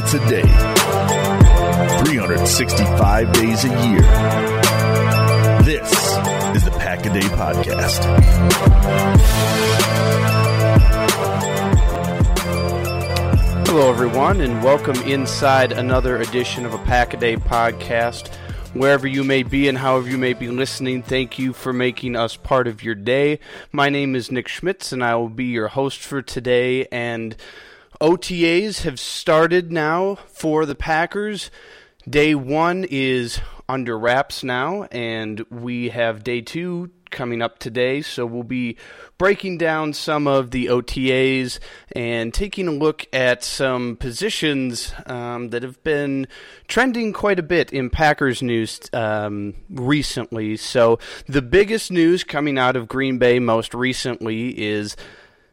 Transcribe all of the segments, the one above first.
minutes a day, 365 days a year. This is the Pack a Day Podcast. Hello, everyone, and welcome inside another edition of a Pack a Day podcast. Wherever you may be and however you may be listening, thank you for making us part of your day. My name is Nick Schmitz, and I will be your host for today. And OTAs have started now for the Packers. Day one is under wraps now, and we have day two coming up today. So we'll be breaking down some of the OTAs and taking a look at some positions um, that have been trending quite a bit in Packers news um, recently. So the biggest news coming out of Green Bay most recently is.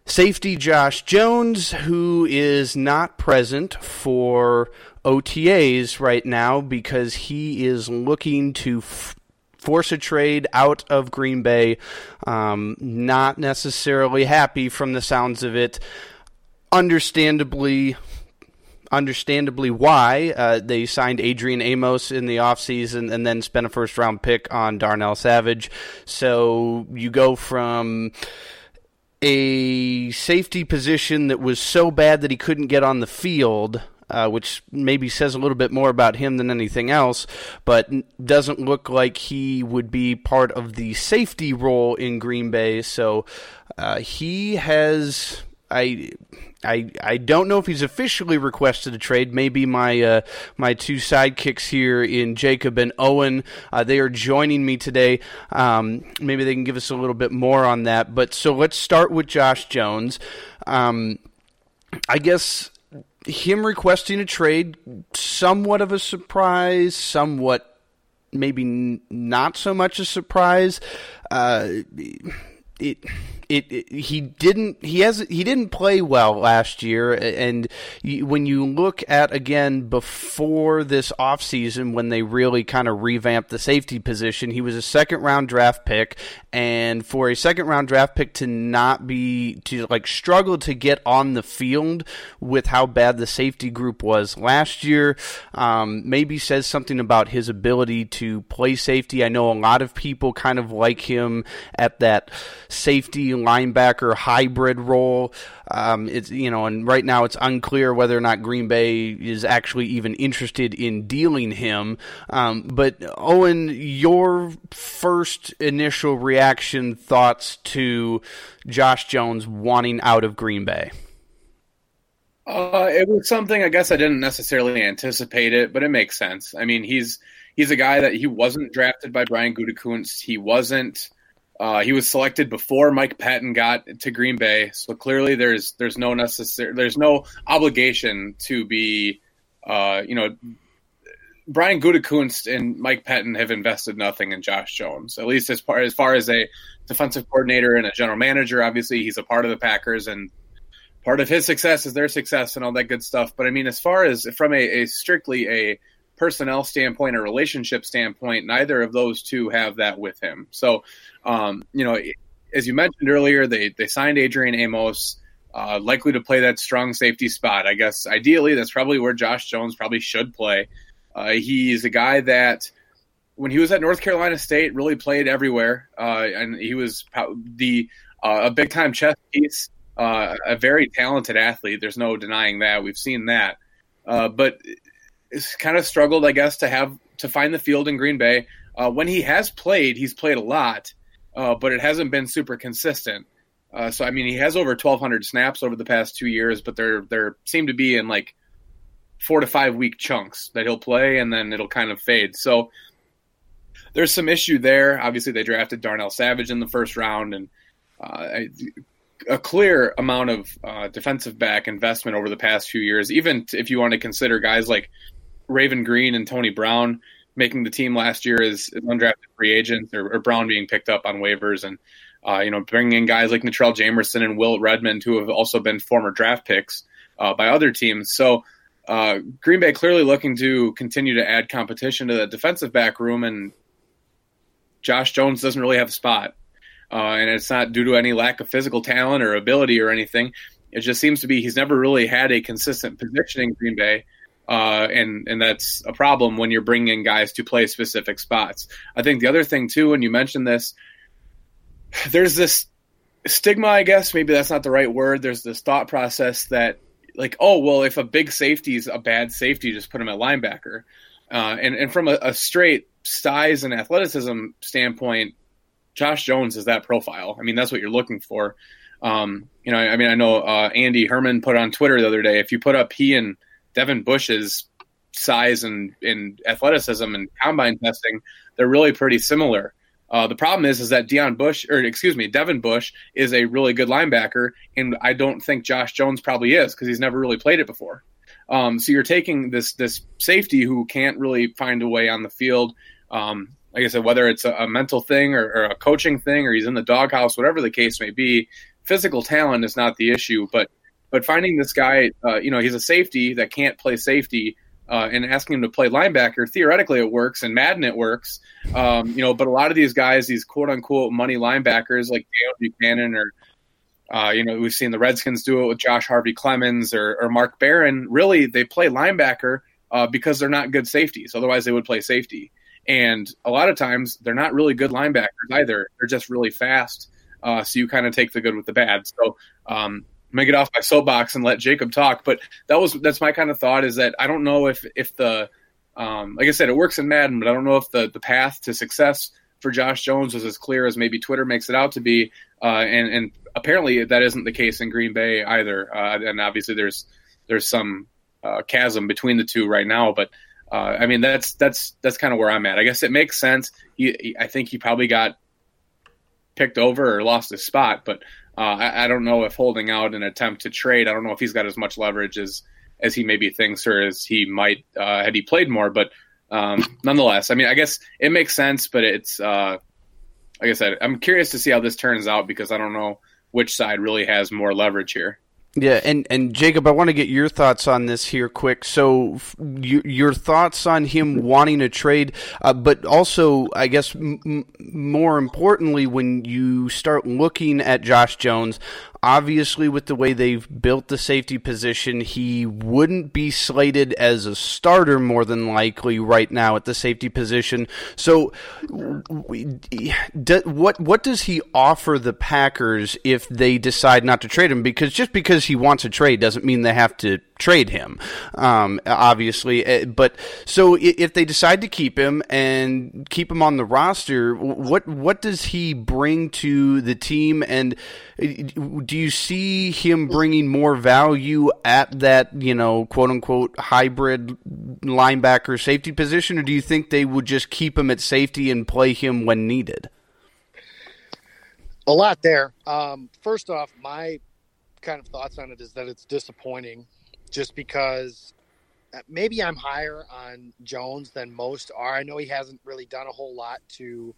Safety Josh Jones, who is not present for OTAs right now because he is looking to f- force a trade out of Green Bay. Um, not necessarily happy from the sounds of it. Understandably, understandably why uh, they signed Adrian Amos in the offseason and then spent a first round pick on Darnell Savage. So you go from a safety position that was so bad that he couldn't get on the field. Uh, which maybe says a little bit more about him than anything else, but doesn't look like he would be part of the safety role in Green Bay. So uh, he has. I I I don't know if he's officially requested a trade. Maybe my uh, my two sidekicks here in Jacob and Owen, uh, they are joining me today. Um, maybe they can give us a little bit more on that. But so let's start with Josh Jones. Um, I guess him requesting a trade, somewhat of a surprise, somewhat maybe not so much a surprise. Uh, it it, it, he didn't he has he didn't play well last year and when you look at again before this offseason when they really kind of revamped the safety position he was a second round draft pick and for a second round draft pick to not be to like struggle to get on the field with how bad the safety group was last year um, maybe says something about his ability to play safety. I know a lot of people kind of like him at that safety linebacker hybrid role. Um, it's you know, and right now it's unclear whether or not Green Bay is actually even interested in dealing him. Um, but Owen, your first initial reaction, thoughts to Josh Jones wanting out of Green Bay? Uh, it was something I guess I didn't necessarily anticipate it, but it makes sense. I mean, he's he's a guy that he wasn't drafted by Brian Gutekunst. He wasn't uh, he was selected before Mike Pettine got to Green Bay, so clearly there's there's no necessary there's no obligation to be, uh, you know, Brian Gutekunst and Mike Pettine have invested nothing in Josh Jones, at least as far as far as a defensive coordinator and a general manager. Obviously, he's a part of the Packers, and part of his success is their success and all that good stuff. But I mean, as far as from a, a strictly a personnel standpoint or relationship standpoint, neither of those two have that with him. So, um, you know, as you mentioned earlier, they they signed Adrian Amos, uh, likely to play that strong safety spot. I guess ideally that's probably where Josh Jones probably should play. Uh, he's a guy that when he was at North Carolina State really played everywhere, uh, and he was the uh, a big time chess piece. Uh, a very talented athlete. There's no denying that. We've seen that. Uh, but it's kind of struggled, I guess, to have to find the field in Green Bay. Uh, when he has played, he's played a lot, uh, but it hasn't been super consistent. Uh, so I mean, he has over 1,200 snaps over the past two years, but they're they seem to be in like four to five week chunks that he'll play, and then it'll kind of fade. So there's some issue there. Obviously, they drafted Darnell Savage in the first round, and uh, a clear amount of uh, defensive back investment over the past few years. Even if you want to consider guys like Raven Greene and Tony Brown making the team last year as, as undrafted free agents, or, or, Brown being picked up on waivers, and uh, you know bringing in guys like Natrell Jamerson and Will Redmond, who have also been former draft picks uh, by other teams. So uh, Green Bay clearly looking to continue to add competition to the defensive back room, and Josh Jones doesn't really have a spot. Uh, and it's not due to any lack of physical talent or ability or anything. It just seems to be he's never really had a consistent position in Green Bay. Uh, and and that's a problem when you're bringing guys to play specific spots. I think the other thing too, and you mentioned this, there's this stigma, I guess maybe that's not the right word. There's this thought process that like, oh well, if a big safety is a bad safety, just put him at linebacker. Uh, and and from a, a straight size and athleticism standpoint, Josh Jones is that profile. I mean, that's what you're looking for. Um, you know, I mean, I know uh, Andy Herman put on Twitter the other day. If you put up he and Devin Bush's size and, and athleticism and combine testing, they're really pretty similar. Uh, the problem is, is that Dion Bush, or excuse me, Devin Bush is a really good linebacker, and I don't think Josh Jones probably is because he's never really played it before. Um, so you're taking this this safety who can't really find a way on the field. Um, like I said, whether it's a, a mental thing or, or, a coaching thing, or he's in the doghouse, whatever the case may be, physical talent is not the issue. But but finding this guy, uh, you know, he's a safety that can't play safety, uh, and asking him to play linebacker, theoretically it works, and Madden it works, um, you know. But a lot of these guys, these quote unquote money linebackers like Dale Buchanan or uh, you know, we've seen the Redskins do it with Josh Harvey-Clemons or, or Mark Barron. Really, they play linebacker uh, because they're not good safeties. Otherwise, they would play safety. And a lot of times, they're not really good linebackers either. They're just really fast. Uh, so you kind of take the good with the bad. So um, I'm gonna get off my soapbox and let Jacob talk. But that was that's my kind of thought. Is that I don't know if if the um, like I said, it works in Madden, but I don't know if the the path to success for Josh Jones was as clear as maybe Twitter makes it out to be. Uh, and and apparently that isn't the case in Green Bay either. Uh, and obviously there's there's some uh, chasm between the two right now. But uh, I mean that's that's that's kind of where I'm at. I guess it makes sense. He, he, I think he probably got picked over or lost his spot, but uh, I, I, don't know if holding out an attempt to trade. I don't know if he's got as much leverage as as he maybe thinks or as he might uh, had he played more. But um, nonetheless, I mean, I guess it makes sense, but it's uh, like I said, I'm curious to see how this turns out because I don't know which side really has more leverage here. Yeah, and, and Jacob, I want to get your thoughts on this here quick. So, your thoughts on him wanting to trade, uh, but also, I guess, m- more importantly, when you start looking at Josh Jones, Obviously, with the way they've built the safety position, he wouldn't be slated as a starter more than likely right now at the safety position. So, what what does he offer the Packers if they decide not to trade him? Because just because he wants a trade doesn't mean they have to trade him, um, obviously. Eh, but so if they decide to keep him and keep him on the roster, what what does he bring to the team? And do you see him bringing more value at that you know quote unquote hybrid linebacker safety position, or do you think they would just keep him at safety and play him when needed? A lot there. Um, first off, my kind of thoughts on it is that it's disappointing just because uh, maybe I'm higher on Jones than most are. I know he hasn't really done a whole lot to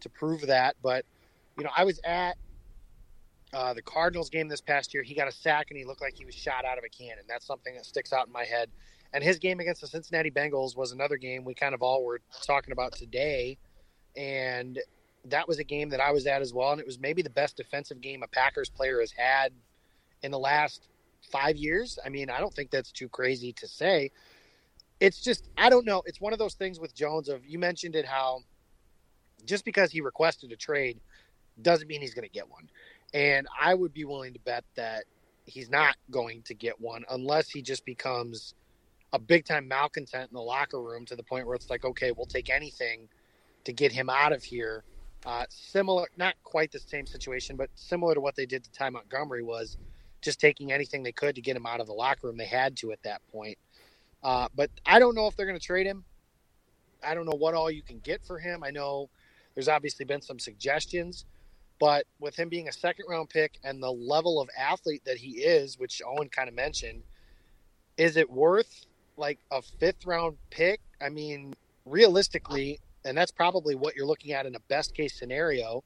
to prove that, but you know, I was at uh, the Cardinals game this past year. He got a sack and he looked like he was shot out of a cannon. That's something that sticks out in my head. And his game against the Cincinnati Bengals was another game we kind of all were talking about today, and that was a game that I was at as well. And it was maybe the best defensive game a Packers player has had in the last five years. I mean, I don't think that's too crazy to say. It's just, I don't know. It's one of those things with Jones of you mentioned it how just because he requested a trade doesn't mean he's going to get one. And I would be willing to bet that he's not going to get one unless he just becomes a big time malcontent in the locker room to the point where it's like, okay, we'll take anything to get him out of here. Uh, similar, not quite the same situation, but similar to what they did to Ty Montgomery was just taking anything they could to get him out of the locker room. They had to at that point. Uh, but I don't know if they're going to trade him. I don't know what all you can get for him. I know there's obviously been some suggestions, but with him being a second round pick and the level of athlete that he is, which Owen kind of mentioned, is it worth like a fifth round pick? I mean, realistically, and that's probably what you're looking at in a best case scenario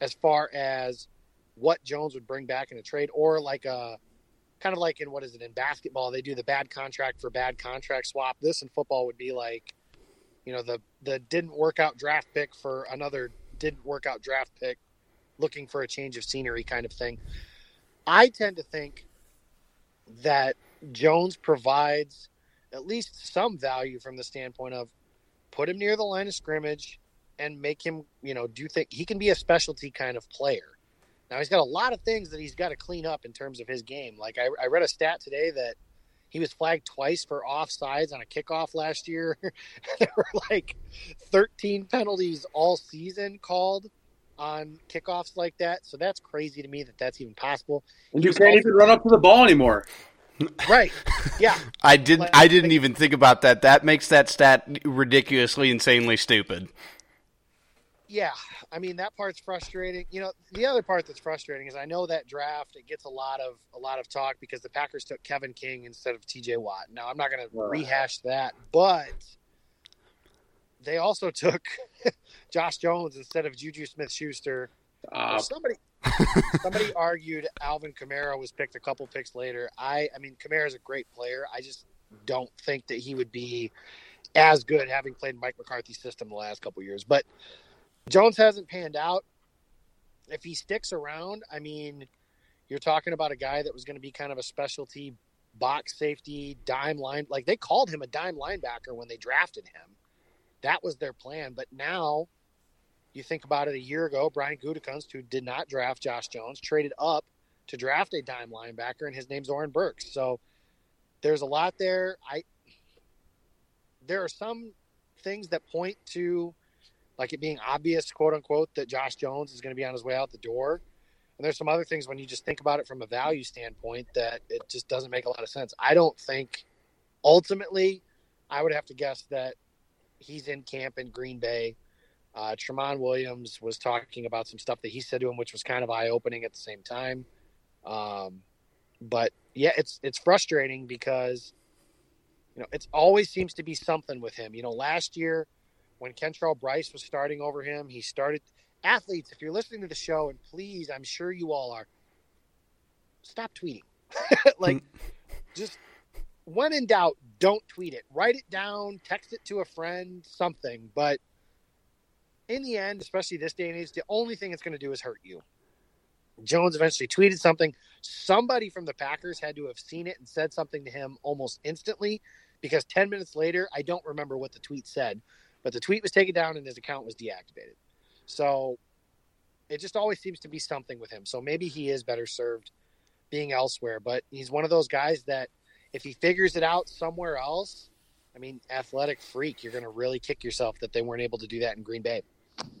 as far as what Jones would bring back in a trade, or like a kind of like in what is it in basketball? They do the bad contract for bad contract swap. This in football would be like, you know, the the didn't work out draft pick for another didn't work out draft pick, looking for a change of scenery kind of thing. I tend to think that Jones provides at least some value from the standpoint of put him near the line of scrimmage and make him, you know, do think he can be a specialty kind of player. Now he's got a lot of things that he's got to clean up in terms of his game. Like I, I read a stat today that he was flagged twice for offsides on a kickoff last year. there were like 13 penalties all season called on kickoffs like that. So that's crazy to me that that's even possible. And you can't even run up to the ball anymore. Right. Yeah. I didn't. I didn't even think about that. That makes that stat ridiculously, insanely stupid. Yeah, I mean that part's frustrating. You know, the other part that's frustrating is I know that draft it gets a lot of a lot of talk because the Packers took Kevin King instead of T.J. Watt. Now I'm not going to rehash that, but they also took Josh Jones instead of Juju Smith Schuster. Uh, somebody somebody argued Alvin Kamara was picked a couple picks later. I I mean Kamara is a great player. I just don't think that he would be as good having played Mike McCarthy's system the last couple years. But Jones hasn't panned out. If he sticks around, I mean, you're talking about a guy that was going to be kind of a specialty box safety, dime line. Like they called him a dime linebacker when they drafted him. That was their plan. But now you think about it a year ago, Brian Gutekunst, who did not draft Josh Jones, traded up to draft a dime linebacker, and his name's Oren Burks. So there's a lot there. I there are some things that point to like it being obvious, quote unquote, that Josh Jones is going to be on his way out the door. And there's some other things when you just think about it from a value standpoint that it just doesn't make a lot of sense. I don't think ultimately I would have to guess that he's in camp in Green Bay. Uh, Tramon Williams was talking about some stuff that he said to him, which was kind of eye opening at the same time. Um, but yeah, it's it's frustrating because you know it always seems to be something with him. You know, last year when Kentrell Brice was starting over him, he started athletes. If you're listening to the show, and please, I'm sure you all are, stop tweeting. like, just when in doubt, don't tweet it. Write it down, text it to a friend, something. But in the end, especially this day and age, the only thing it's going to do is hurt you. Jones eventually tweeted something. Somebody from the Packers had to have seen it and said something to him almost instantly because 10 minutes later, I don't remember what the tweet said, but the tweet was taken down and his account was deactivated. So it just always seems to be something with him. So maybe he is better served being elsewhere, but he's one of those guys that if he figures it out somewhere else, I mean, athletic freak, you're going to really kick yourself that they weren't able to do that in Green Bay.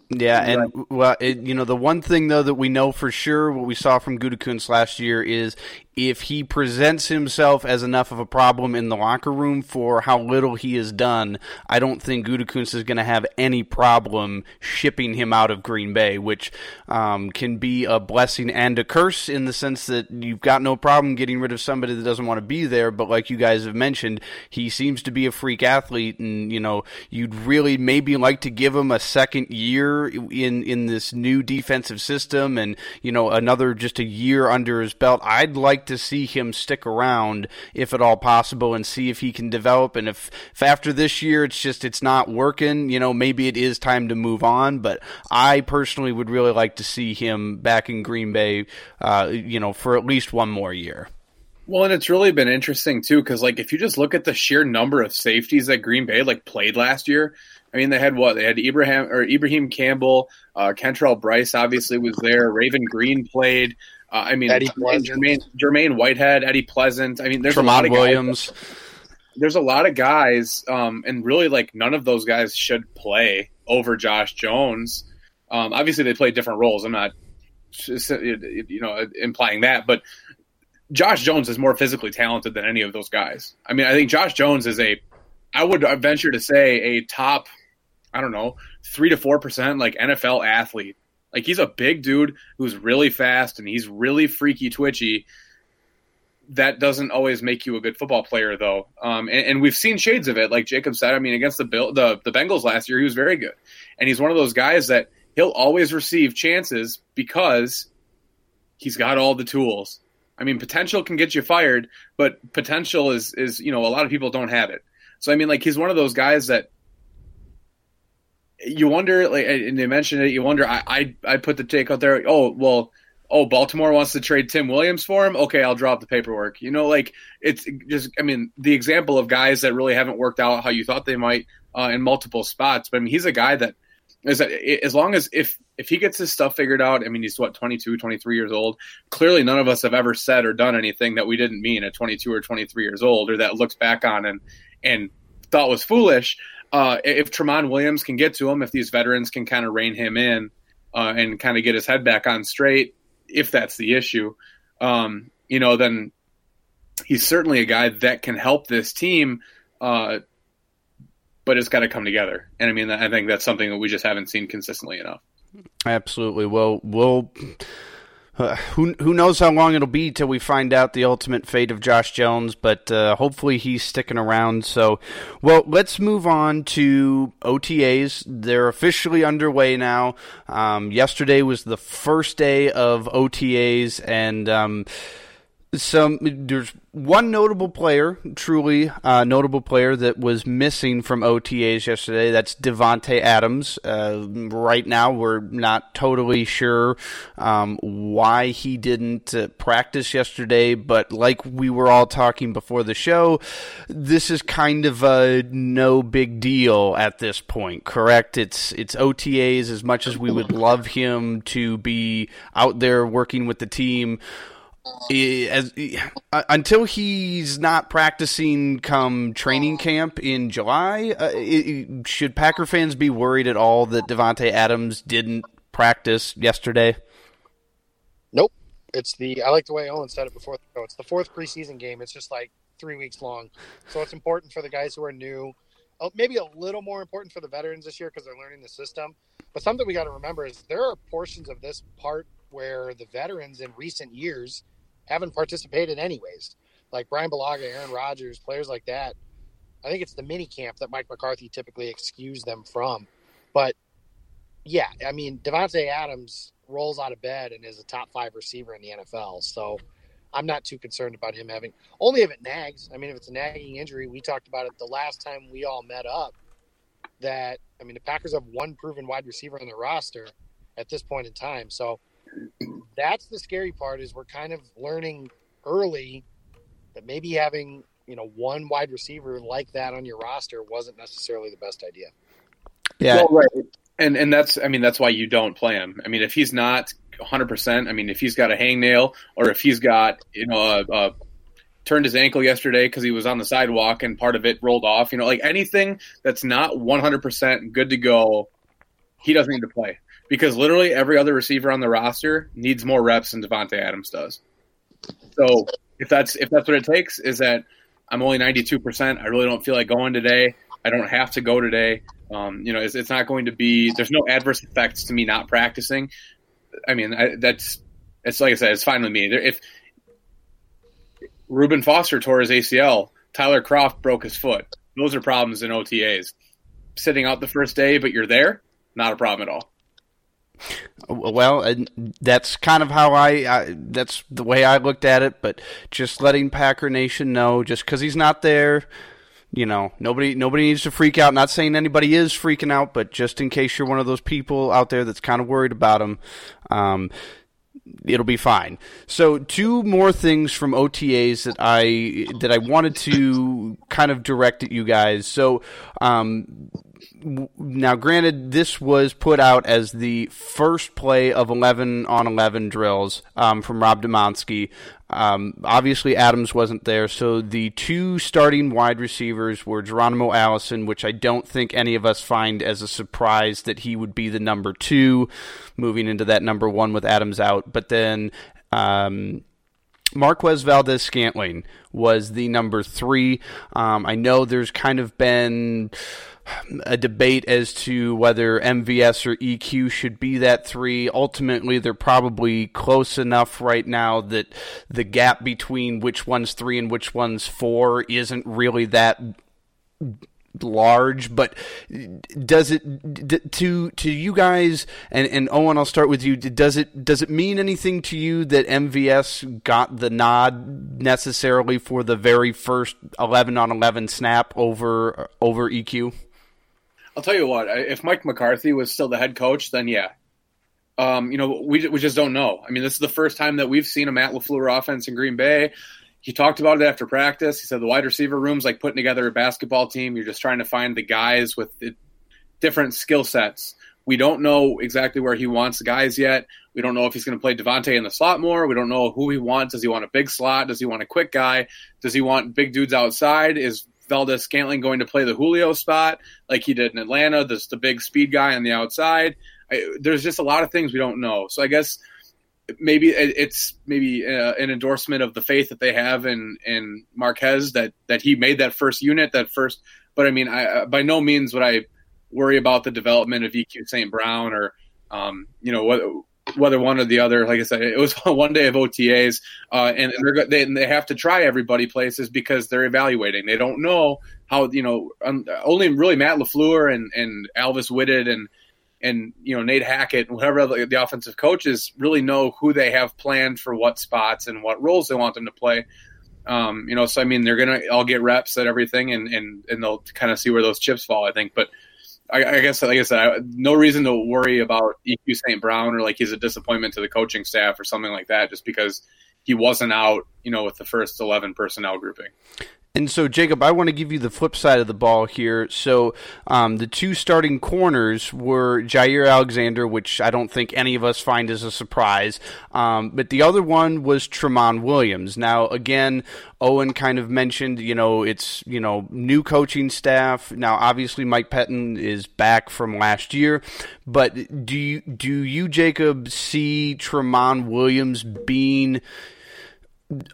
Yeah, and well, it, you know, the one thing though that we know for sure, what we saw from Gutekunst last year is if he presents himself as enough of a problem in the locker room for how little he has done, I don't think Gutekunst is going to have any problem shipping him out of Green Bay, which um, can be a blessing and a curse in the sense that you've got no problem getting rid of somebody that doesn't want to be there. But like you guys have mentioned, he seems to be a freak athlete, and you know, you'd really maybe like to give him a second year in in this new defensive system, and you know, another just a year under his belt. I'd like to see him stick around if at all possible and see if he can develop. And if, if after this year it's just it's not working, you know, maybe it is time to move on. But I personally would really like to see him back in Green Bay, uh, you know, for at least one more year. Well, and it's really been interesting too, because like if you just look at the sheer number of safeties that Green Bay like played last year, I mean they had what they had Ibrahim or Ibrahim Campbell, uh, Kentrell Brice obviously was there, Raven Greene played. Uh, I mean, Eddie Jermaine, Jermaine, Whitehead, Eddie Pleasant. I mean, there's Tremont a lot of Williams. Guys, there's a lot of guys, um, and really, like none of those guys should play over Josh Jones. Um, obviously, they play different roles. I'm not, you know, implying that, but Josh Jones is more physically talented than any of those guys. I mean, I think Josh Jones is a, I would venture to say, a top, I don't know, three to four percent like NFL athlete like he's a big dude who's really fast and he's really freaky twitchy. That doesn't always make you a good football player, though. Um, and, and, we've seen shades of it, like Jacob said. I mean, against the Bill, the the Bengals last year, he was very good, and he's one of those guys that he'll always receive chances because he's got all the tools. I mean, potential can get you fired, but potential is is you know a lot of people don't have it. So I mean, like he's one of those guys that you wonder, like, and they mentioned it. You wonder. I, I, I put the take out there. Oh, well, oh, Baltimore wants to trade Tim Williams for him. Okay, I'll drop the paperwork. You know, like it's just, I mean, the example of guys that really haven't worked out how you thought they might uh, in multiple spots. But I mean, he's a guy that is that as long as if if he gets his stuff figured out, I mean, he's what 22, 23 years old. Clearly, none of us have ever said or done anything that we didn't mean at 22 or 23 years old, or that looks back on and and thought was foolish. Uh, if Tramon Williams can get to him, if these veterans can kind of rein him in uh, and kind of get his head back on straight, if that's the issue, um, you know, then he's certainly a guy that can help this team. Uh, but it's got to come together, and I mean, I think that's something that we just haven't seen consistently enough. Absolutely. Well, we'll. Uh, who who knows how long it'll be till we find out the ultimate fate of Josh Jones, but uh, hopefully he's sticking around. So, well, let's move on to OTAs. They're officially underway now. Um, yesterday was the first day of OTAs, and um, some there's one notable player, truly uh, notable player that was missing from OTAs yesterday. That's Davante Adams. Uh, right now, we're not totally sure um, why he didn't uh, practice yesterday, but like we were all talking before the show, this is kind of a no big deal at this point. Correct? It's it's OTAs as much as we would love him to be out there working with the team as, uh, until he's not practicing come training camp in July, uh, it, should Packer fans be worried at all that Davante Adams didn't practice yesterday? Nope. It's the I like the way Owen said it before. It's the fourth preseason game. It's just like three weeks long, so it's important for the guys who are new. Maybe a little more important for the veterans this year because they're learning the system. But something we got to remember is there are portions of this part where the veterans in recent years haven't participated anyways. Like Brian Bulaga, Aaron Rodgers, players like that. I think it's the mini camp that Mike McCarthy typically excused them from. But yeah, I mean, Davante Adams rolls out of bed and is a top five receiver in the NFL. So I'm not too concerned about him having only if it nags. I mean, if it's a nagging injury, we talked about it the last time we all met up. That I mean, the Packers have one proven wide receiver on their roster at this point in time. So that's the scary part is we're kind of learning early that maybe having you know one wide receiver like that on your roster wasn't necessarily the best idea. Yeah, well, right. And and that's I mean that's why you don't play him. I mean if he's not 100, percent I mean if he's got a hangnail or if he's got you know a, a turned his ankle yesterday because he was on the sidewalk and part of it rolled off. You know, like anything that's not 100 percent good to go, he doesn't need to play because literally every other receiver on the roster needs more reps than Davante Adams does. So if that's if that's what it takes, is that I'm only 92 percent. I really don't feel like going today. I don't have to go today. Um, you know, it's, it's, not going to be. There's no adverse effects to me not practicing. I mean, I, that's it's like I said, it's fine with me. If Reuben Foster tore his ACL, Tyler Kroft broke his foot. Those are problems in OTAs. Sitting out the first day, but you're there, not a problem at all. Well, and that's kind of how I, I, that's the way I looked at it. But just letting Packer Nation know, just because he's not there, you know, nobody nobody needs to freak out. Not saying anybody is freaking out, but just in case you're one of those people out there that's kind of worried about him, um, it'll be fine. So two more things from OTAs that I that I wanted to kind of direct at you guys. So um, now, granted, this was put out as the first play of 11 on 11 drills um, from Rob Demovsky. Um, obviously, Adams wasn't there, so the two starting wide receivers were Geronimo Allison, which I don't think any of us find as a surprise that he would be the number two, moving into that number one with Adams out. But then um, Marquez Valdes-Scantling was the number three. Um, I know there's kind of been a debate as to whether MVS or EQ should be that three. Ultimately, they're probably close enough right now that the gap between which one's three and which one's four isn't really that large but does it to to you guys and and Owen I'll start with you does it does it mean anything to you that MVS got the nod necessarily for the very first 11 on 11 snap over over EQ I'll tell you what. If Mike McCarthy was still the head coach, then yeah, Um, you know, we we just don't know. I mean, this is the first time that we've seen a Matt LaFleur offense in Green Bay. He talked about it after practice. He said the wide receiver room's like putting together a basketball team. You're just trying to find the guys with the different skill sets. We don't know exactly where he wants the guys yet. We don't know if he's going to play Davante in the slot more. We don't know who he wants. Does he want a big slot? Does he want a quick guy? Does he want big dudes outside? Is Valdes-Scantling going to play the Julio spot like he did in Atlanta? There's the big speed guy on the outside. I, there's just a lot of things we don't know. So I guess maybe it's maybe uh, an endorsement of the faith that they have in in Marquez that that he made that first unit, that first. But I mean, I by no means would I worry about the development of EQ St. Brown or um, you know what whether one or the other. Like I said, it was one day of OTAs, uh, and they they have to try everybody places because they're evaluating. They don't know how you know um, only really Matt Lafleur and and Alvis Whitted and and you know Nate Hackett and whatever the, the offensive coaches really know who they have planned for what spots and what roles they want them to play. Um, you know, so I mean, they're gonna all get reps at everything, and and and they'll kind of see where those chips fall. I think, but I, I, guess, like I said, I, no reason to worry about EQ St. Brown or like he's a disappointment to the coaching staff or something like that, just because he wasn't out, you know, with the first eleven personnel grouping. And so, Jacob, I want to give you the flip side of the ball here. So, um, the two starting corners were Jaire Alexander, which I don't think any of us find as a surprise. Um, but the other one was Tramon Williams. Now, again, Owen kind of mentioned, you know, it's, you know, new coaching staff. Now, obviously, Mike Pettine is back from last year. But do you, do you, Jacob, see Tramon Williams being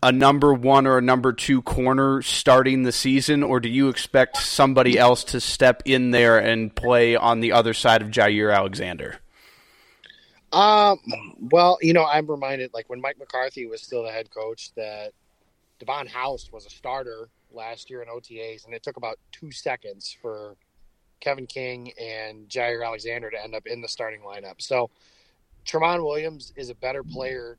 a number one or a number two corner starting the season, or do you expect somebody else to step in there and play on the other side of Jaire Alexander? Um, well, you know, I'm reminded like when Mike McCarthy was still the head coach that Davon House was a starter last year in OTAs, and it took about two seconds for Kevin King and Jaire Alexander to end up in the starting lineup. So Tramon Williams is a better player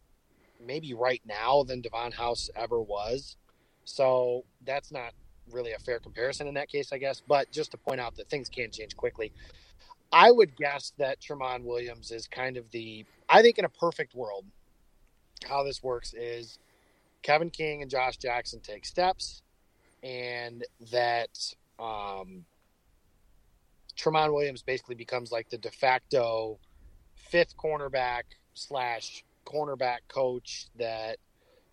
maybe right now than Davon House ever was. So that's not really a fair comparison in that case, I guess. But just to point out that things can change quickly, I would guess that Tramon Williams is kind of the. I think in a perfect world, how this works is Kevin King and Josh Jackson take steps, and that um, Tramon Williams basically becomes like the de facto fifth cornerback slash cornerback coach that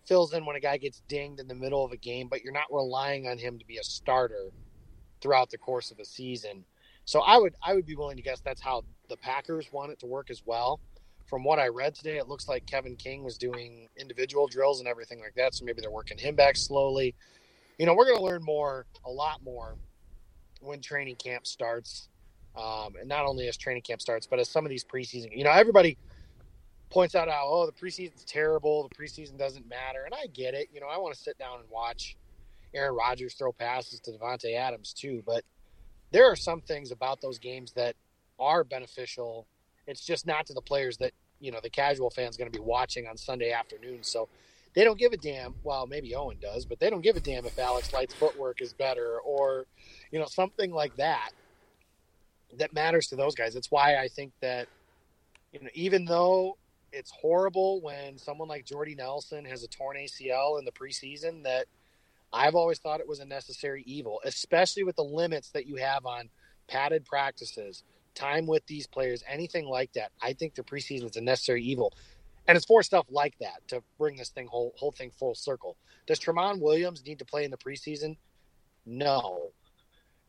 fills in when a guy gets dinged in the middle of a game, but you're not relying on him to be a starter throughout the course of a season. So I would I would be willing to guess that's how the Packers want it to work as well. From what I read today, it looks like Kevin King was doing individual drills and everything like that. So maybe they're working him back slowly. You know, we're going to learn more, a lot more, when training camp starts. Um, and not only as training camp starts, but as some of these preseason. You know, everybody points out how oh the preseason's terrible, the preseason doesn't matter, and I get it. You know, I want to sit down and watch Aaron Rodgers throw passes to Davante Adams too, but there are some things about those games that are beneficial. It's just not to the players that you know the casual fan's going to be watching on Sunday afternoon. So they don't give a damn. Well, maybe Owen does, but they don't give a damn if Alex Light's footwork is better or you know something like that that matters to those guys. That's why I think that you know even though it's horrible when someone like Jordy Nelson has a torn ACL in the preseason that I've always thought it was a necessary evil, especially with the limits that you have on padded practices, time with these players, anything like that. I think the preseason is a necessary evil. And it's for stuff like that to bring this thing whole whole thing full circle. Does Tramon Williams need to play in the preseason? No.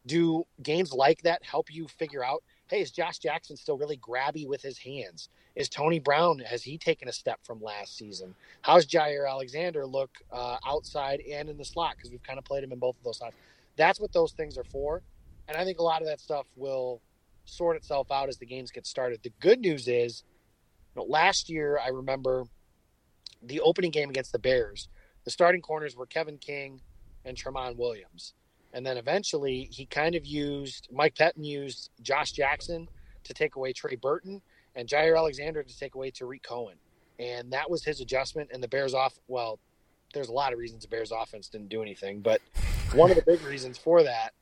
Do games like that help you figure out hey, is Josh Jackson still really grabby with his hands? Is Tony Brown has he taken a step from last season? How's Jaire Alexander look uh, outside and in the slot because we've kind of played him in both of those spots. That's what those things are for, and I think a lot of that stuff will sort itself out as the games get started. The good news is, you know, last year I remember the opening game against the Bears. The starting corners were Kevin King and Tramon Williams. And then eventually he kind of used Mike Pettine used Josh Jackson to take away Trey Burton and Jaire Alexander to take away Tarik Cohen. And that was his adjustment. And the Bears off well, there's a lot of reasons the Bears offense didn't do anything, but one of the big reasons for that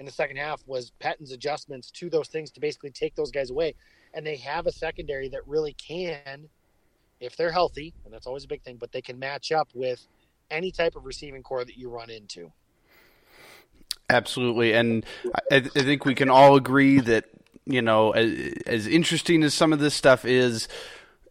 in the second half was Pettine's adjustments to those things to basically take those guys away. and they have a secondary that really can, if they're healthy, and that's always a big thing, but they can match up with any type of receiving core that you run into. Absolutely, and I, I think we can all agree that you know, as, as interesting as some of this stuff is,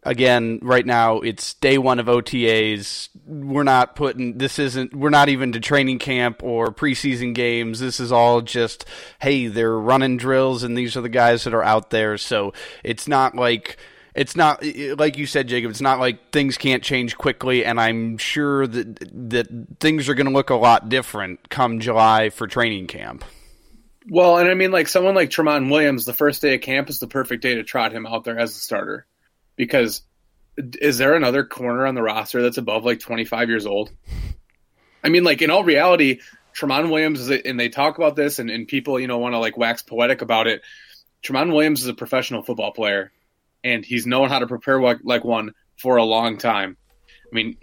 again, right now it's day one of OTAs. We're not putting this isn't we're not even to training camp or preseason games. This is all just hey, they're running drills and these are the guys that are out there. So it's not like it's not like you said, Jacob. It's not like things can't change quickly, and I'm sure that that things are going to look a lot different come July for training camp. Well, and I mean, like someone like Tremont Williams, the first day of camp is the perfect day to trot him out there as a starter, because is there another corner on the roster that's above like 25 years old? I mean, like in all reality, Tremont Williams is, and they talk about this, and, and people, you know, want to like wax poetic about it. Tremont Williams is a professional football player and he's known how to prepare like one for a long time. I mean,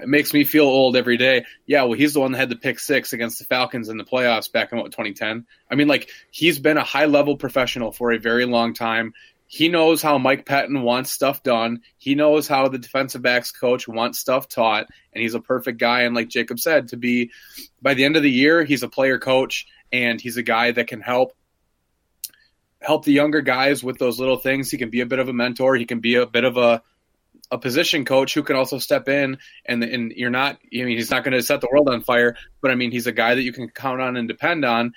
it makes me feel old every day. Yeah, well, he's the one that had the pick six against the Falcons in the playoffs back in what 2010. I mean, like he's been a high level professional for a very long time. He knows how Mike Pettine wants stuff done. He knows how the defensive backs coach wants stuff taught, and he's a perfect guy. And like Jacob said, to be by the end of the year, he's a player coach and he's a guy that can help help the younger guys with those little things. He can be a bit of a mentor. He can be a bit of a a position coach who can also step in and and you're not I mean he's not going to set the world on fire, but I mean he's a guy that you can count on and depend on.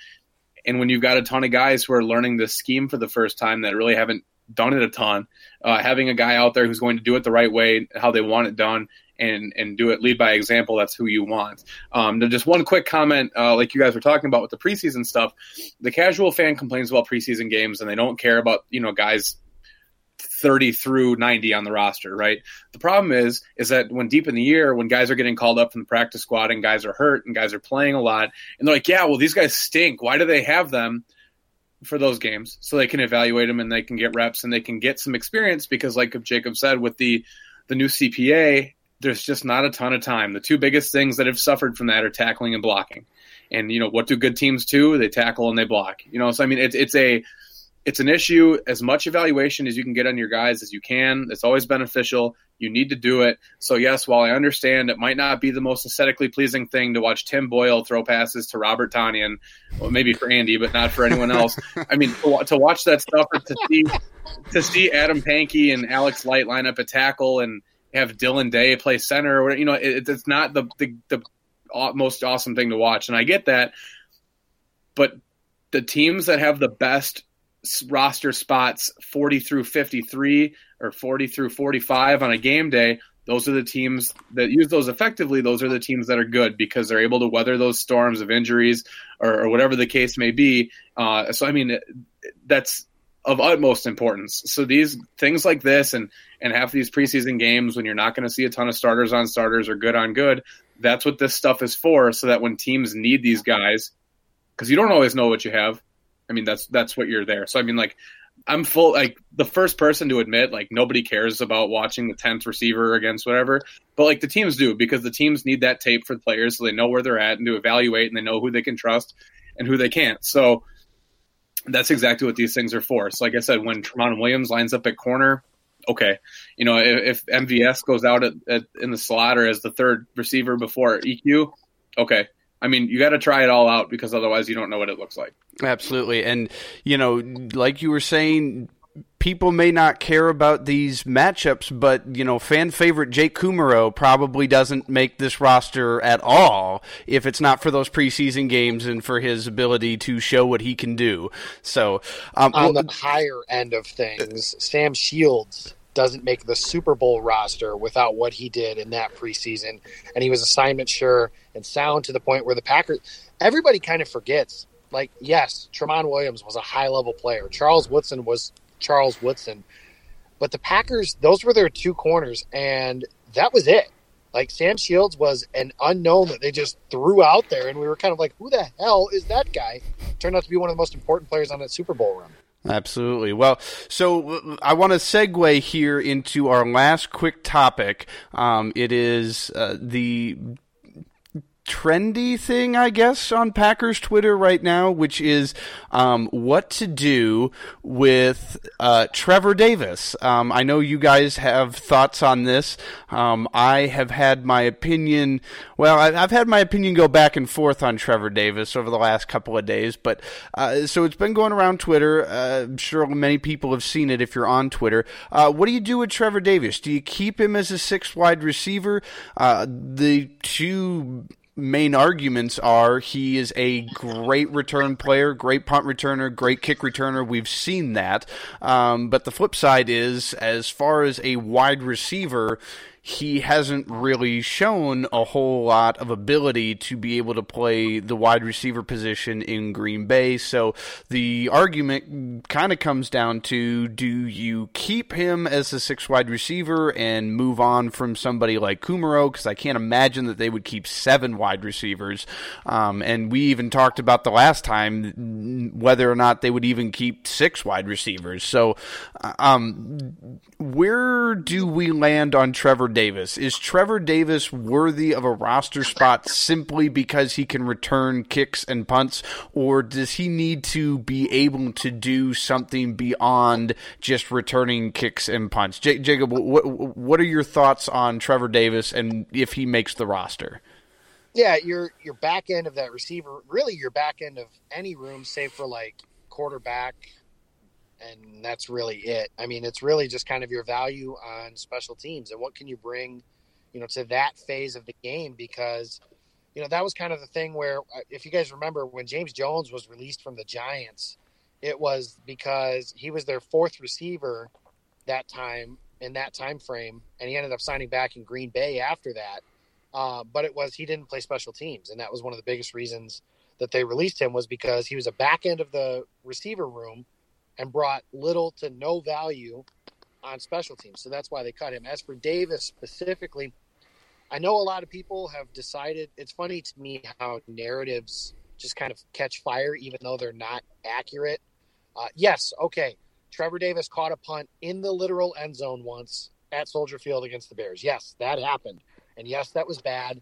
And when you've got a ton of guys who are learning this scheme for the first time that really haven't done it a ton, uh, having a guy out there who's going to do it the right way, how they want it done, and and do it lead by example. That's who you want. Um, just one quick comment, uh, like you guys were talking about with the preseason stuff. The casual fan complains about preseason games, and they don't care about you know guys 30 through 90 on the roster, right? The problem is is that when deep in the year, when guys are getting called up from the practice squad and guys are hurt and guys are playing a lot, and they're like, yeah, well, these guys stink. Why do they have them? For those games, so they can evaluate them and they can get reps and they can get some experience because, like Jacob said, with the the new CBA, there's just not a ton of time. The two biggest things that have suffered from that are tackling and blocking. And you know what do good teams do? They tackle and they block. You know, so I mean, it's it's a it's an issue. As much evaluation as you can get on your guys as you can. It's always beneficial. You need to do it. So yes, while I understand it might not be the most aesthetically pleasing thing to watch Tim Boyle throw passes to Robert Tonyan, well, maybe for Andy, but not for anyone else. I mean, to, to watch that stuff to see to see Adam Pankey and Alex Light line up a tackle and have Dillon Day play center or you know it, it's not the, the the most awesome thing to watch and I get that but the teams that have the best roster spots 40 through 53 or 40 through 45 on a game day those are the teams that use those effectively those are the teams that are good because they're able to weather those storms of injuries or, or whatever the case may be uh, so i mean that's of utmost importance. So these things like this and and half these preseason games when you're not going to see a ton of starters on starters or good on good, that's what this stuff is for. So that when teams need these guys, because you don't always know what you have. I mean that's that's what you're there. So I mean like I'm full like the first person to admit like nobody cares about watching the tenth receiver against whatever, but like the teams do because the teams need that tape for the players so they know where they're at and to evaluate and they know who they can trust and who they can't. So that's exactly what these things are for. So, like I said, when Tramon Williams lines up at corner, okay, you know, if, if MVS goes out at, at, in the slot or as the third receiver before EQ, okay. I mean, you got to try it all out because otherwise you don't know what it looks like. Absolutely. And, you know, like you were saying, people may not care about these matchups, but you know, fan favorite Jake Kumerow probably doesn't make this roster at all if it's not for those preseason games and for his ability to show what he can do. So, um, on the higher end of things, Sam Shields doesn't make the Super Bowl roster without what he did in that preseason, and he was assignment sure and sound to the point where the Packers. Everybody kind of forgets like yes, Tramon Williams was a high level player. Charles Woodson was Charles Woodson. But the Packers, those were their two corners, and that was it. Like Sam Shields was an unknown that they just threw out there, and we were kind of like, "Who the hell is that guy?" Turned out to be one of the most important players on that Super Bowl run. Absolutely. Well, so I want to segue here into our last quick topic. Um, it is uh, the trendy thing, I guess, on Packers Twitter right now, which is um, what to do with uh, Trevor Davis. Um, I know you guys have thoughts on this. Um, I have had my opinion. Well, I've had my opinion go back and forth on Trevor Davis over the last couple of days, but uh, so it's been going around Twitter. Uh, I'm sure many people have seen it if you're on Twitter. Uh, what do you do with Trevor Davis? Do you keep him as a six wide receiver? Uh, the two main arguments are he is a great return player, great punt returner, great kick returner. We've seen that. Um, but the flip side is, as far as a wide receiver, he hasn't really shown a whole lot of ability to be able to play the wide receiver position in Green Bay. So the argument kind of comes down to do you keep him as a six wide receiver and move on from somebody like Kumerow? Because I can't imagine that they would keep seven wide receivers. Um, and we even talked about the last time whether or not they would even keep six wide receivers. So um, where do we land on Trevor Davis? Is Trevor Davis worthy of a roster spot simply because he can return kicks and punts, or does he need to be able to do something beyond just returning kicks and punts? J- Jacob, what what are your thoughts on Trevor Davis and if he makes the roster? Yeah, your your back end of that receiver, really your back end of any room, save for like quarterback, and that's really it. I mean, it's really just kind of your value on special teams and what can you bring, you know, to that phase of the game because, you know, that was kind of the thing where, uh, if you guys remember, when James Jones was released from the Giants, it was because he was their fourth receiver that time in that time frame, and he ended up signing back in Green Bay after that. Uh, but it was he didn't play special teams, and that was one of the biggest reasons that they released him was because he was a back end of the receiver room and brought little to no value on special teams. So that's why they cut him. As for Davis specifically, I know a lot of people have decided it's funny to me how narratives just kind of catch fire even though they're not accurate. Uh, yes, okay. Trevor Davis caught a punt in the literal end zone once at Soldier Field against the Bears. Yes, that happened. And yes, that was bad.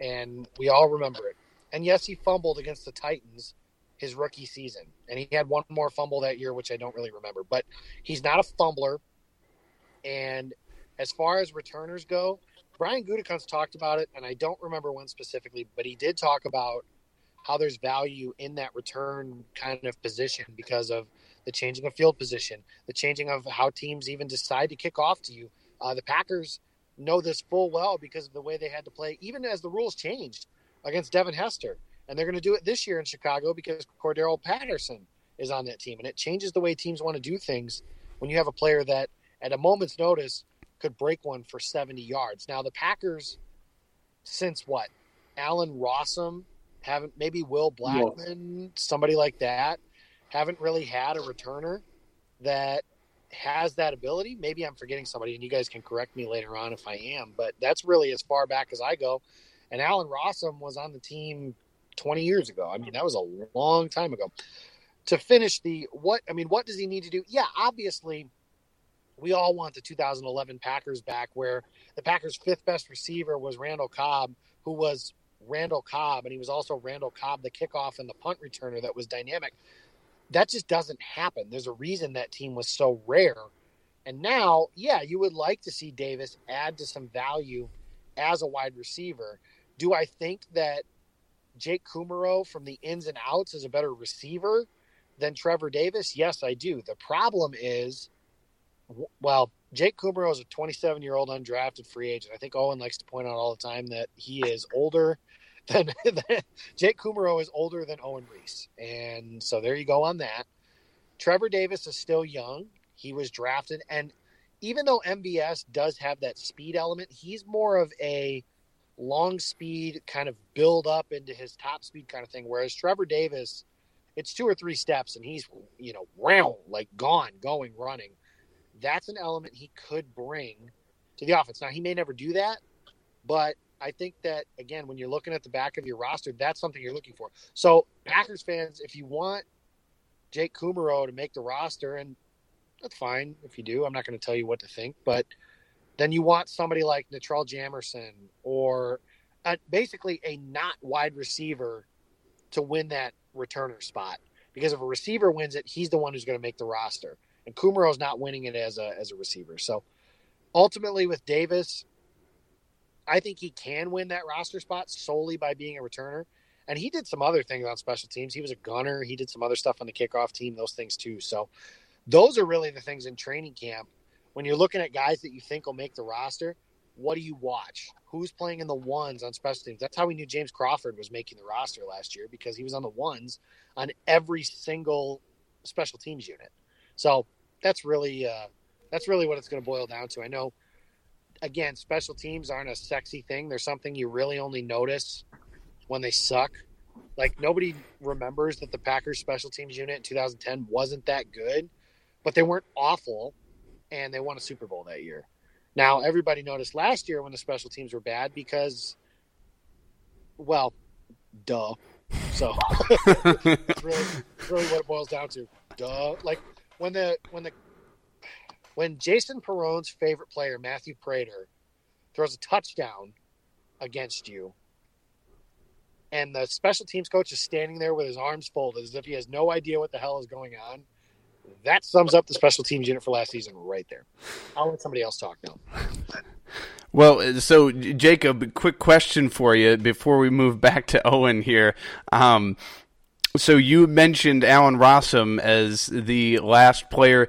And we all remember it. And yes, he fumbled against the Titans his rookie season. And he had one more fumble that year, which I don't really remember. But he's not a fumbler. And as far as returners go, Brian Gutekunst talked about it, and I don't remember when specifically, but he did talk about how there's value in that return kind of position because of the changing of field position, the changing of how teams even decide to kick off to you. Uh, the Packers know this full well because of the way they had to play, even as the rules changed against Devin Hester and they're going to do it this year in Chicago because Cordarrelle Patterson is on that team, and it changes the way teams want to do things when you have a player that, at a moment's notice, could break one for 70 yards. Now the Packers, since what, Allen Rossum, haven't maybe Will Blackmon, somebody like that, haven't really had a returner that has that ability. Maybe I'm forgetting somebody, and you guys can correct me later on if I am. But that's really as far back as I go. And Alan Rossum was on the team 20 years ago. I mean, that was a long time ago. To finish the what, I mean, what does he need to do? Yeah, obviously, we all want the 2011 Packers back where the Packers' fifth best receiver was Randall Cobb, who was Randall Cobb, and he was also Randall Cobb, the kickoff and the punt returner that was dynamic. That just doesn't happen. There's a reason that team was so rare. And now, yeah, you would like to see Davis add to some value as a wide receiver. Do I think that Jake Kumerow from the ins and outs is a better receiver than Trevor Davis? Yes, I do. The problem is, well, Jake Kumerow is a 27 year old undrafted free agent. I think Owen likes to point out all the time that he is older than, Jake Kumerow is older than Owen Riese, and so there you go on that. Trevor Davis is still young. He was drafted, and even though MBS does have that speed element, he's more of a long speed kind of build up into his top speed kind of thing. Whereas Trevor Davis, it's two or three steps and he's, you know, round, like gone, going, running. That's an element he could bring to the offense. Now, he may never do that, but I think that, again, when you're looking at the back of your roster, that's something you're looking for. So, Packers fans, if you want Jake Kumerow to make the roster, and that's fine if you do, I'm not going to tell you what to think, but – then you want somebody like Natrell Jamerson or a, basically a not wide receiver to win that returner spot. Because if a receiver wins it, he's the one who's going to make the roster, and Kumerow's not winning it as a as a receiver. So ultimately, with Davis, I think he can win that roster spot solely by being a returner. And he did some other things on special teams. He was a gunner. He did some other stuff on the kickoff team, those things too. So those are really the things in training camp. When you're looking at guys that you think will make the roster, what do you watch? Who's playing in the ones on special teams? That's how we knew James Crawford was making the roster last year because he was on the ones on every single special teams unit. So that's really uh, that's really what it's going to boil down to. I know, again, special teams aren't a sexy thing. They're something you really only notice when they suck. Like nobody remembers that the Packers special teams unit in 2010 wasn't that good, but they weren't awful, and they won a Super Bowl that year. Now everybody noticed last year when the special teams were bad because, well, duh. So it's really, really what it boils down to. Duh. Like when the when the when Jason Perrone's favorite player Matthew Prater throws a touchdown against you and the special teams coach is standing there with his arms folded as if he has no idea what the hell is going on. That sums up the special teams unit for last season right there. I'll let somebody else talk now. Well, so Jacob, quick question for you before we move back to Owen here. Um, so you mentioned Allen Rossum as the last player.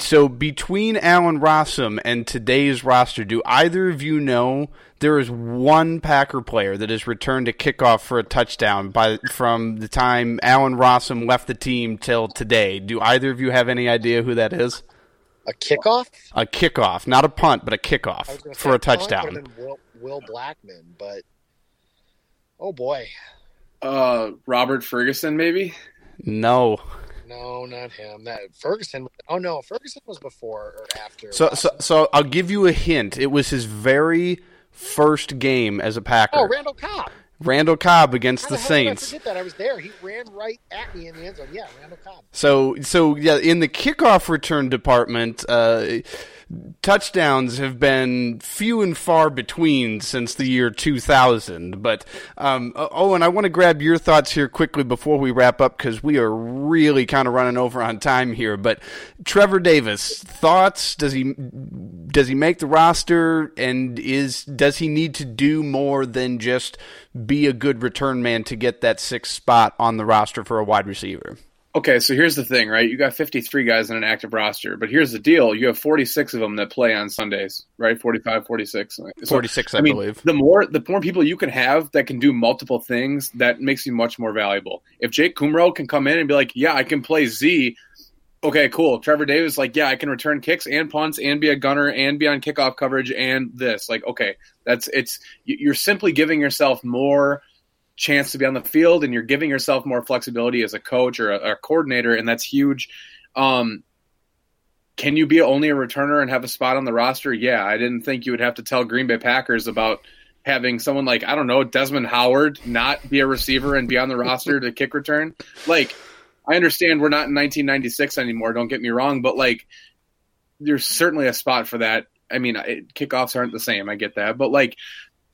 So between Allen Rossum and today's roster, do either of you know there is one Packer player that has returned a kickoff for a touchdown by from the time Allen Rossum left the team till today? Do either of you have any idea who that is? A kickoff? A kickoff, not a punt, but a kickoff for a touchdown. Will, Will Blackmon, but oh boy, uh, Robert Ferguson, maybe. No. No, not him. That Ferguson. Oh no, Ferguson was before or after. So, so, so I'll give you a hint. It was his very first game as a Packer. Oh, Randall Cobb. Randall Cobb against the, the Saints. Did I forget that I was there. He ran right at me in the end zone. Yeah, Randall Cobb. So, so yeah, in the kickoff return department, uh, touchdowns have been few and far between since the year 2000. But um, oh, and I want to grab your thoughts here quickly before we wrap up because we are really kind of running over on time here. But Trevor Davis, thoughts? Does he does he make the roster? And is does he need to do more than just be a good return man to get that sixth spot on the roster for a wide receiver? Okay, so here's the thing, right? You got 53 guys on an active roster, but here's the deal. You have 46 of them that play on Sundays, right? 45, 46. So, 46, I, I mean, believe. The more the more people you can have that can do multiple things, that makes you much more valuable. If Jake Kumerow can come in and be like, yeah, I can play Z, okay, cool. Trevor Davis, like, yeah, I can return kicks and punts and be a gunner and be on kickoff coverage and this. Like, okay, that's it's you're simply giving yourself more – chance to be on the field and you're giving yourself more flexibility as a coach or a, a coordinator, and that's huge. Um, can you be only a returner and have a spot on the roster? Yeah, I didn't think you would have to tell Green Bay Packers about having someone like I don't know Desmond Howard not be a receiver and be on the roster to kick return. Like, I understand we're not in 1996 anymore. Don't get me wrong, but like, there's certainly a spot for that. I mean, it, kickoffs aren't the same. I get that, but like,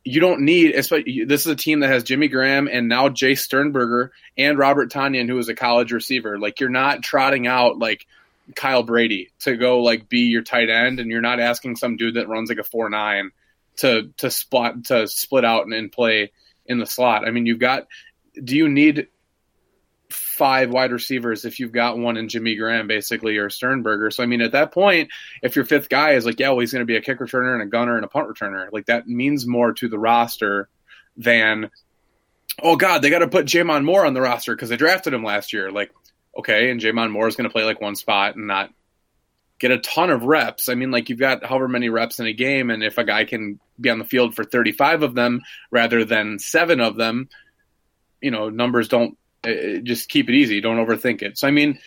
you don't need. Especially this is a team that has Jimmy Graham and now Jace Sternberger and Robert Tonyan, who is a college receiver. Like you're not trotting out like Kyle Brady to go like be your tight end, and you're not asking some dude that runs like a four nine to to spot to split out and, and play in the slot. I mean, you've got. Do you need five wide receivers if you've got one in Jimmy Graham, basically, or Sternberger. So, I mean, at that point, if your fifth guy is like, yeah, well, he's going to be a kick returner and a gunner and a punt returner, like that means more to the roster than, oh, God, they got to put J'Mon Moore on the roster because they drafted him last year. Like, okay, and J'Mon Moore is going to play like one spot and not get a ton of reps. I mean, like you've got however many reps in a game, and if a guy can be on the field for 35 of them rather than seven of them, you know, numbers don't uh, just keep it easy. Don't overthink it. So I mean,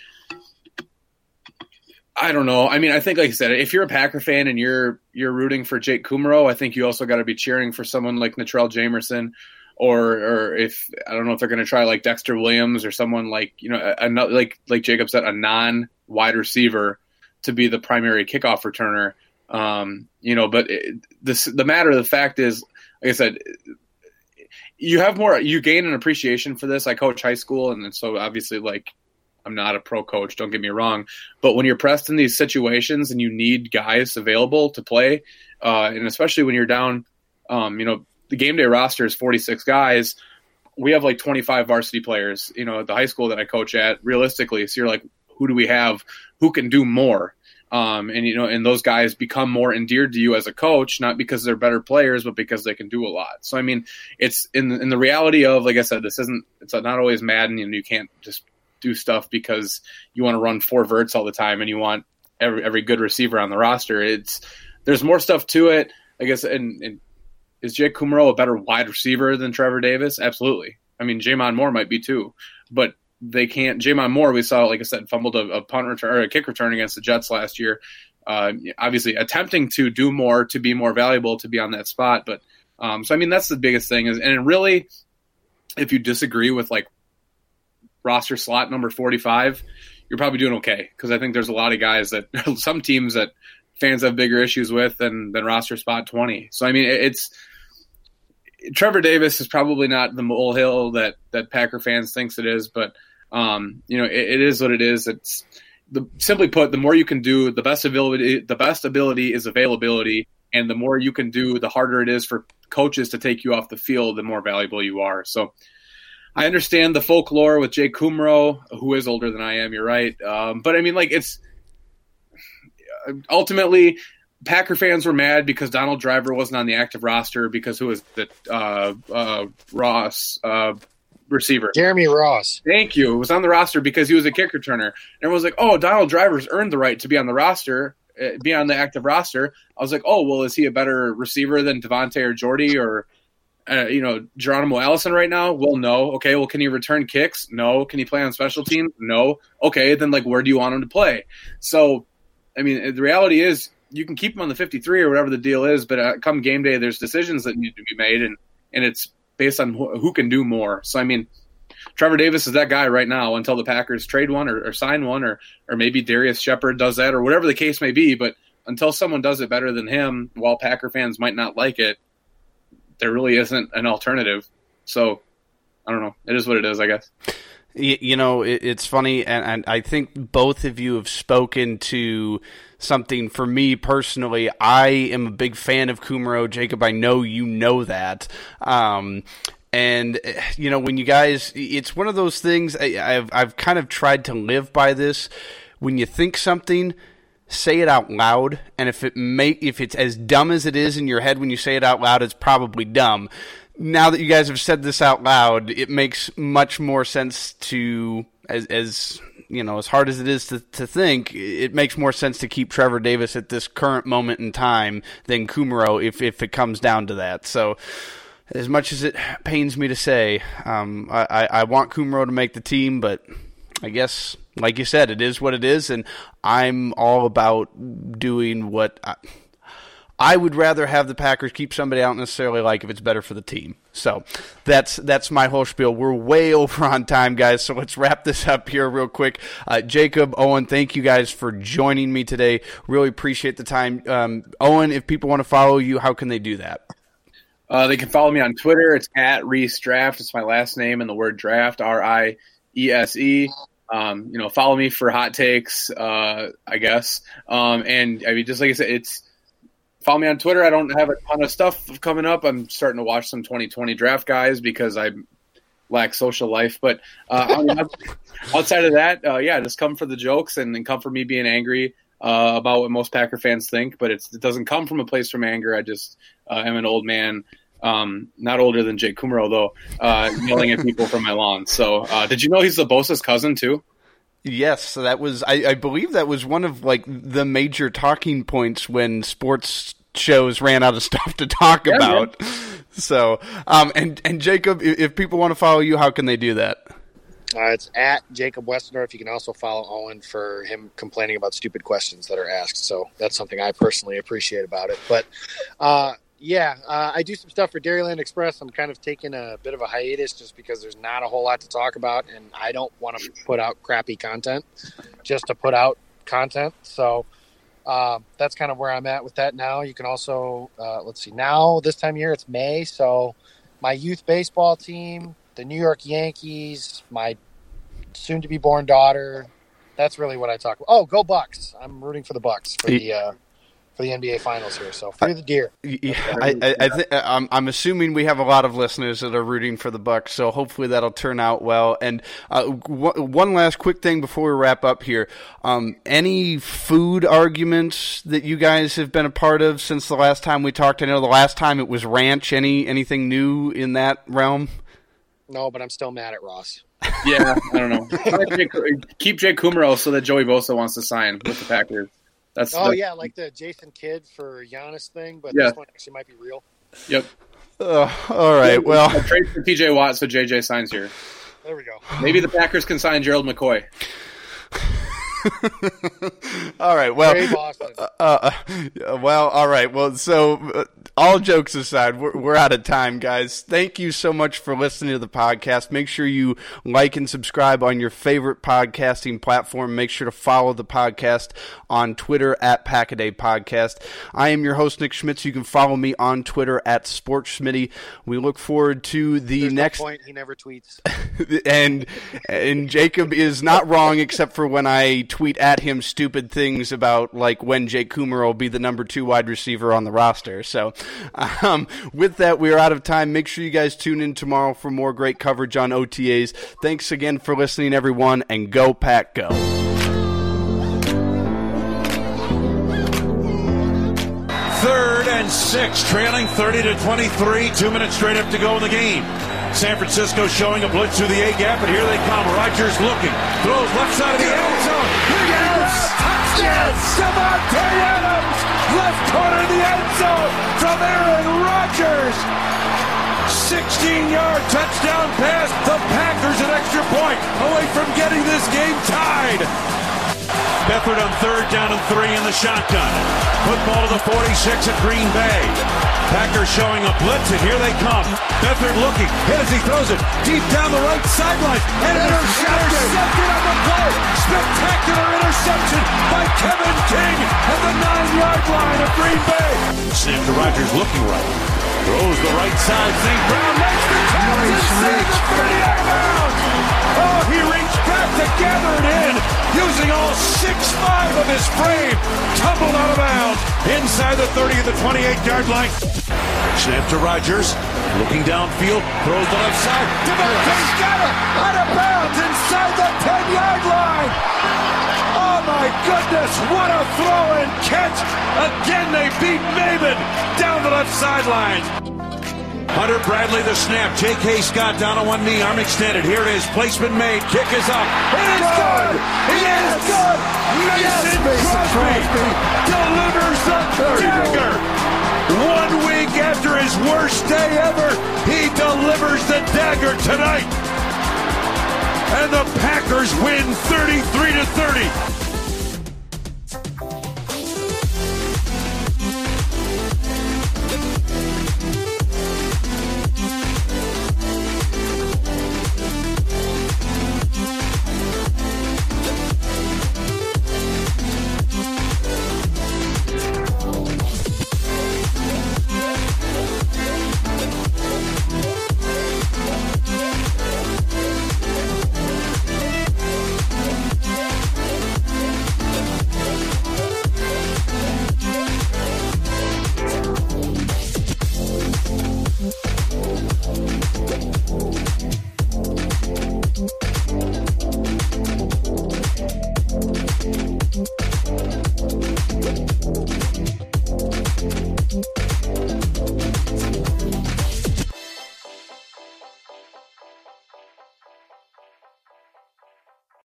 I don't know. I mean, I think like I said, if you're a Packer fan and you're you're rooting for Jake Kumerow, I think you also got to be cheering for someone like Natrell Jamerson, or or if I don't know if they're going to try like Dexter Williams or someone like you know another like like Jacob said, a non wide receiver to be the primary kickoff returner. Um, you know, but it, this the matter of the fact is, like I said, you have more you gain an appreciation for this. I coach high school, and so obviously like I'm not a pro coach. Don't get me wrong, but when you're pressed in these situations and you need guys available to play, uh, and especially when you're down, um, you know, the game day roster is 46 guys. We have like 25 varsity players. You know, at the high school that I coach at, realistically, so you're like, who do we have who can do more? Um, and you know, and those guys become more endeared to you as a coach, not because they're better players, but because they can do a lot. So I mean, it's in in the reality of, like I said, this isn't it's not always Madden, and you can't just do stuff because you want to run four verts all the time and you want every every good receiver on the roster. It's there's more stuff to it. I guess and, and is Jake Kumerow a better wide receiver than Trevor Davis? Absolutely. I mean, J'Mon Moore might be too, but they can't. J'Mon Moore, we saw, like I said, fumbled a, a punt return or a kick return against the Jets last year. Uh, obviously, attempting to do more to be more valuable to be on that spot. But um, so, I mean, that's the biggest thing. Is and really, if you disagree with like roster slot number forty-five, you're probably doing okay because I think there's a lot of guys that some teams that fans have bigger issues with than than roster spot twenty. So, I mean, it's Trevor Davis is probably not the molehill that that Packer fans thinks it is, but um, you know, it, it is what it is. It's the, simply put, the more you can do, the best ability, the best ability is availability, and the more you can do, the harder it is for coaches to take you off the field, the more valuable you are. So, I understand the folklore with Jay Kumerow, who is older than I am. You're right, um, but I mean, like it's ultimately Packer fans were mad because Donald Driver wasn't on the active roster because who was the uh, uh, Ross uh, receiver. Jeremy Ross. Thank you. It was on the roster because he was a kick returner. And everyone's like, oh, Donald Driver's earned the right to be on the roster, uh, be on the active roster. I was like, oh, well, is he a better receiver than Davante or Jordy or, uh, you know, Geronimo Allison right now? Well, no. Okay, well, can he return kicks? No. Can he play on special teams? No. Okay, then, like, where do you want him to play? So, I mean, the reality is you can keep him on the 53 or whatever the deal is, but uh, come game day, there's decisions that need to be made, and, and it's based on who, who can do more. So I mean, Trevor Davis is that guy right now until the Packers trade one or, or sign one, or or maybe Darius Shepard does that, or whatever the case may be. But until someone does it better than him, while Packer fans might not like it, there really isn't an alternative. So I don't know. It is what it is, I guess. You, know, it's funny, and, and I think both of you have spoken to something for me personally. I am a big fan of Kumerow. Jacob, I know you know that. Um, and you know when you guys it's one of those things I, have I've kind of tried to live by this when you think something say it out loud and if it may if it's as dumb as it is in your head when you say it out loud it's probably dumb now that you guys have said this out loud it makes much more sense to as as you know, as hard as it is to, to think, it makes more sense to keep Trevor Davis at this current moment in time than Kumerow if, if it comes down to that. So, as much as it pains me to say, um, I, I want Kumerow to make the team, but I guess, like you said, it is what it is, and I'm all about doing what. I, I would rather have the Packers keep somebody out necessarily like if it's better for the team. So that's that's my whole spiel. We're way over on time, guys. So let's wrap this up here real quick. Uh, Jacob, Owen, thank you guys for joining me today. Really appreciate the time. Um, Owen, if people want to follow you, how can they do that? Uh, they can follow me on Twitter. It's at Riese Draft. It's my last name and the word draft, R I E S E. Um, you know, follow me for hot takes, uh, I guess. Um, and I mean, just like I said, it's follow me on Twitter. I don't have a ton of stuff coming up. I'm starting to watch some 2020 draft guys because I lack social life. But uh, outside of that, uh, yeah, just come for the jokes and, and come for me being angry uh, about what most Packer fans think. But it doesn't come from a place from anger. I just uh, am an old man. Um, not older than Jake Kumerow though, uh, yelling at people from my lawn. So, uh, did you know he's the Bosa's cousin too? Yes, so that was. I, I, believe that was one of like the major talking points when sports shows ran out of stuff to talk yeah, about. Man. So, um, and and Jacob, if people want to follow you, how can they do that? Uh, it's at Jacob Westendorf. You can also follow Owen for him complaining about stupid questions that are asked. So that's something I personally appreciate about it. But uh, yeah, uh, I do some stuff for Dairyland Express. I'm kind of taking a bit of a hiatus just because there's not a whole lot to talk about, and I don't want to put out crappy content just to put out content. So uh, that's kind of where I'm at with that now. You can also uh, let's see now this time of year it's May, so my youth baseball team, the New York Yankees, my soon to be born daughter. That's really what I talk about. Oh, go Bucks. I'm rooting for the Bucks for the uh, for the NBA Finals here. So free the deer. Yeah, I, I, I th- I'm, I'm assuming we have a lot of listeners that are rooting for the Bucks, so hopefully that'll turn out well. And uh, w- one last quick thing before we wrap up here: um, any food arguments that you guys have been a part of since the last time we talked? I know the last time it was ranch. Any anything new in that realm? No, but I'm still mad at Ross. Yeah, I don't know. Keep Jake Kumerow so that Joey Bosa wants to sign with the Packers. That's oh that's, yeah, like the Jason Kidd for Giannis thing, but Yeah. this one actually might be real. Yep. Uh, all right. Well, A trade for TJ Watt so JJ signs here. There we go. Maybe the Packers can sign Gerald McCoy. all right. Well, Uh, uh, well, all right. Well, so uh, all jokes aside, we're, we're out of time, guys. Thank you so much for listening to the podcast. Make sure you like and subscribe on your favorite podcasting platform. Make sure to follow the podcast on Twitter at Packaday Podcast. I am your host, Nick Schmitz. You can follow me on Twitter at SportsSchmitty. We look forward to the There's next no point. He never tweets. and and Jacob is not wrong except for when I tweet at him stupid things about like when Jake Coomer will be the number two wide receiver on the roster. So um, with that, we are out of time. Make sure you guys tune in tomorrow for more great coverage on OTAs. Thanks again for listening, everyone, and go Pack Go. Third and six, trailing 30 to 23. Two minutes straight up to go in the game. San Francisco showing a blitz through the A gap, and here they come. Rodgers looking, throws left side of the end zone. Yes! Touchdown! Davante Adams, left corner of the end zone from Aaron Rodgers. 16-yard touchdown pass. The Packers an extra point away from getting this game tied. Beathard on third down and three in the shotgun. Football to the 46 at Green Bay. Packers showing a blitz, and here they come. Beathard looking, hit as he throws it deep down the right sideline. And intercepted. intercepted on the play. Spectacular interception by Kevin King at the nine-yard line of Green Bay. Snap to Rodgers looking right. Throws the right side. St. Brown makes the catch the 30-yard. Oh, he reached back to gather it in, using all 6'5 of his frame. Tumbled out of bounds inside the 30 of the 28-yard line. Snap to Rodgers, looking downfield, throws the left side. Davante's got it, out of bounds goodness, what a throw and catch! Again, they beat Maven down the left sideline. Hunter Bradley the snap. J.K. Scott down on one knee, arm extended. Here it is. Placement made. Kick is up. It is good. It is good. Mason, Crosby, delivers the dagger. One week after his worst day ever, he delivers the dagger tonight. And the Packers win 33 to 30.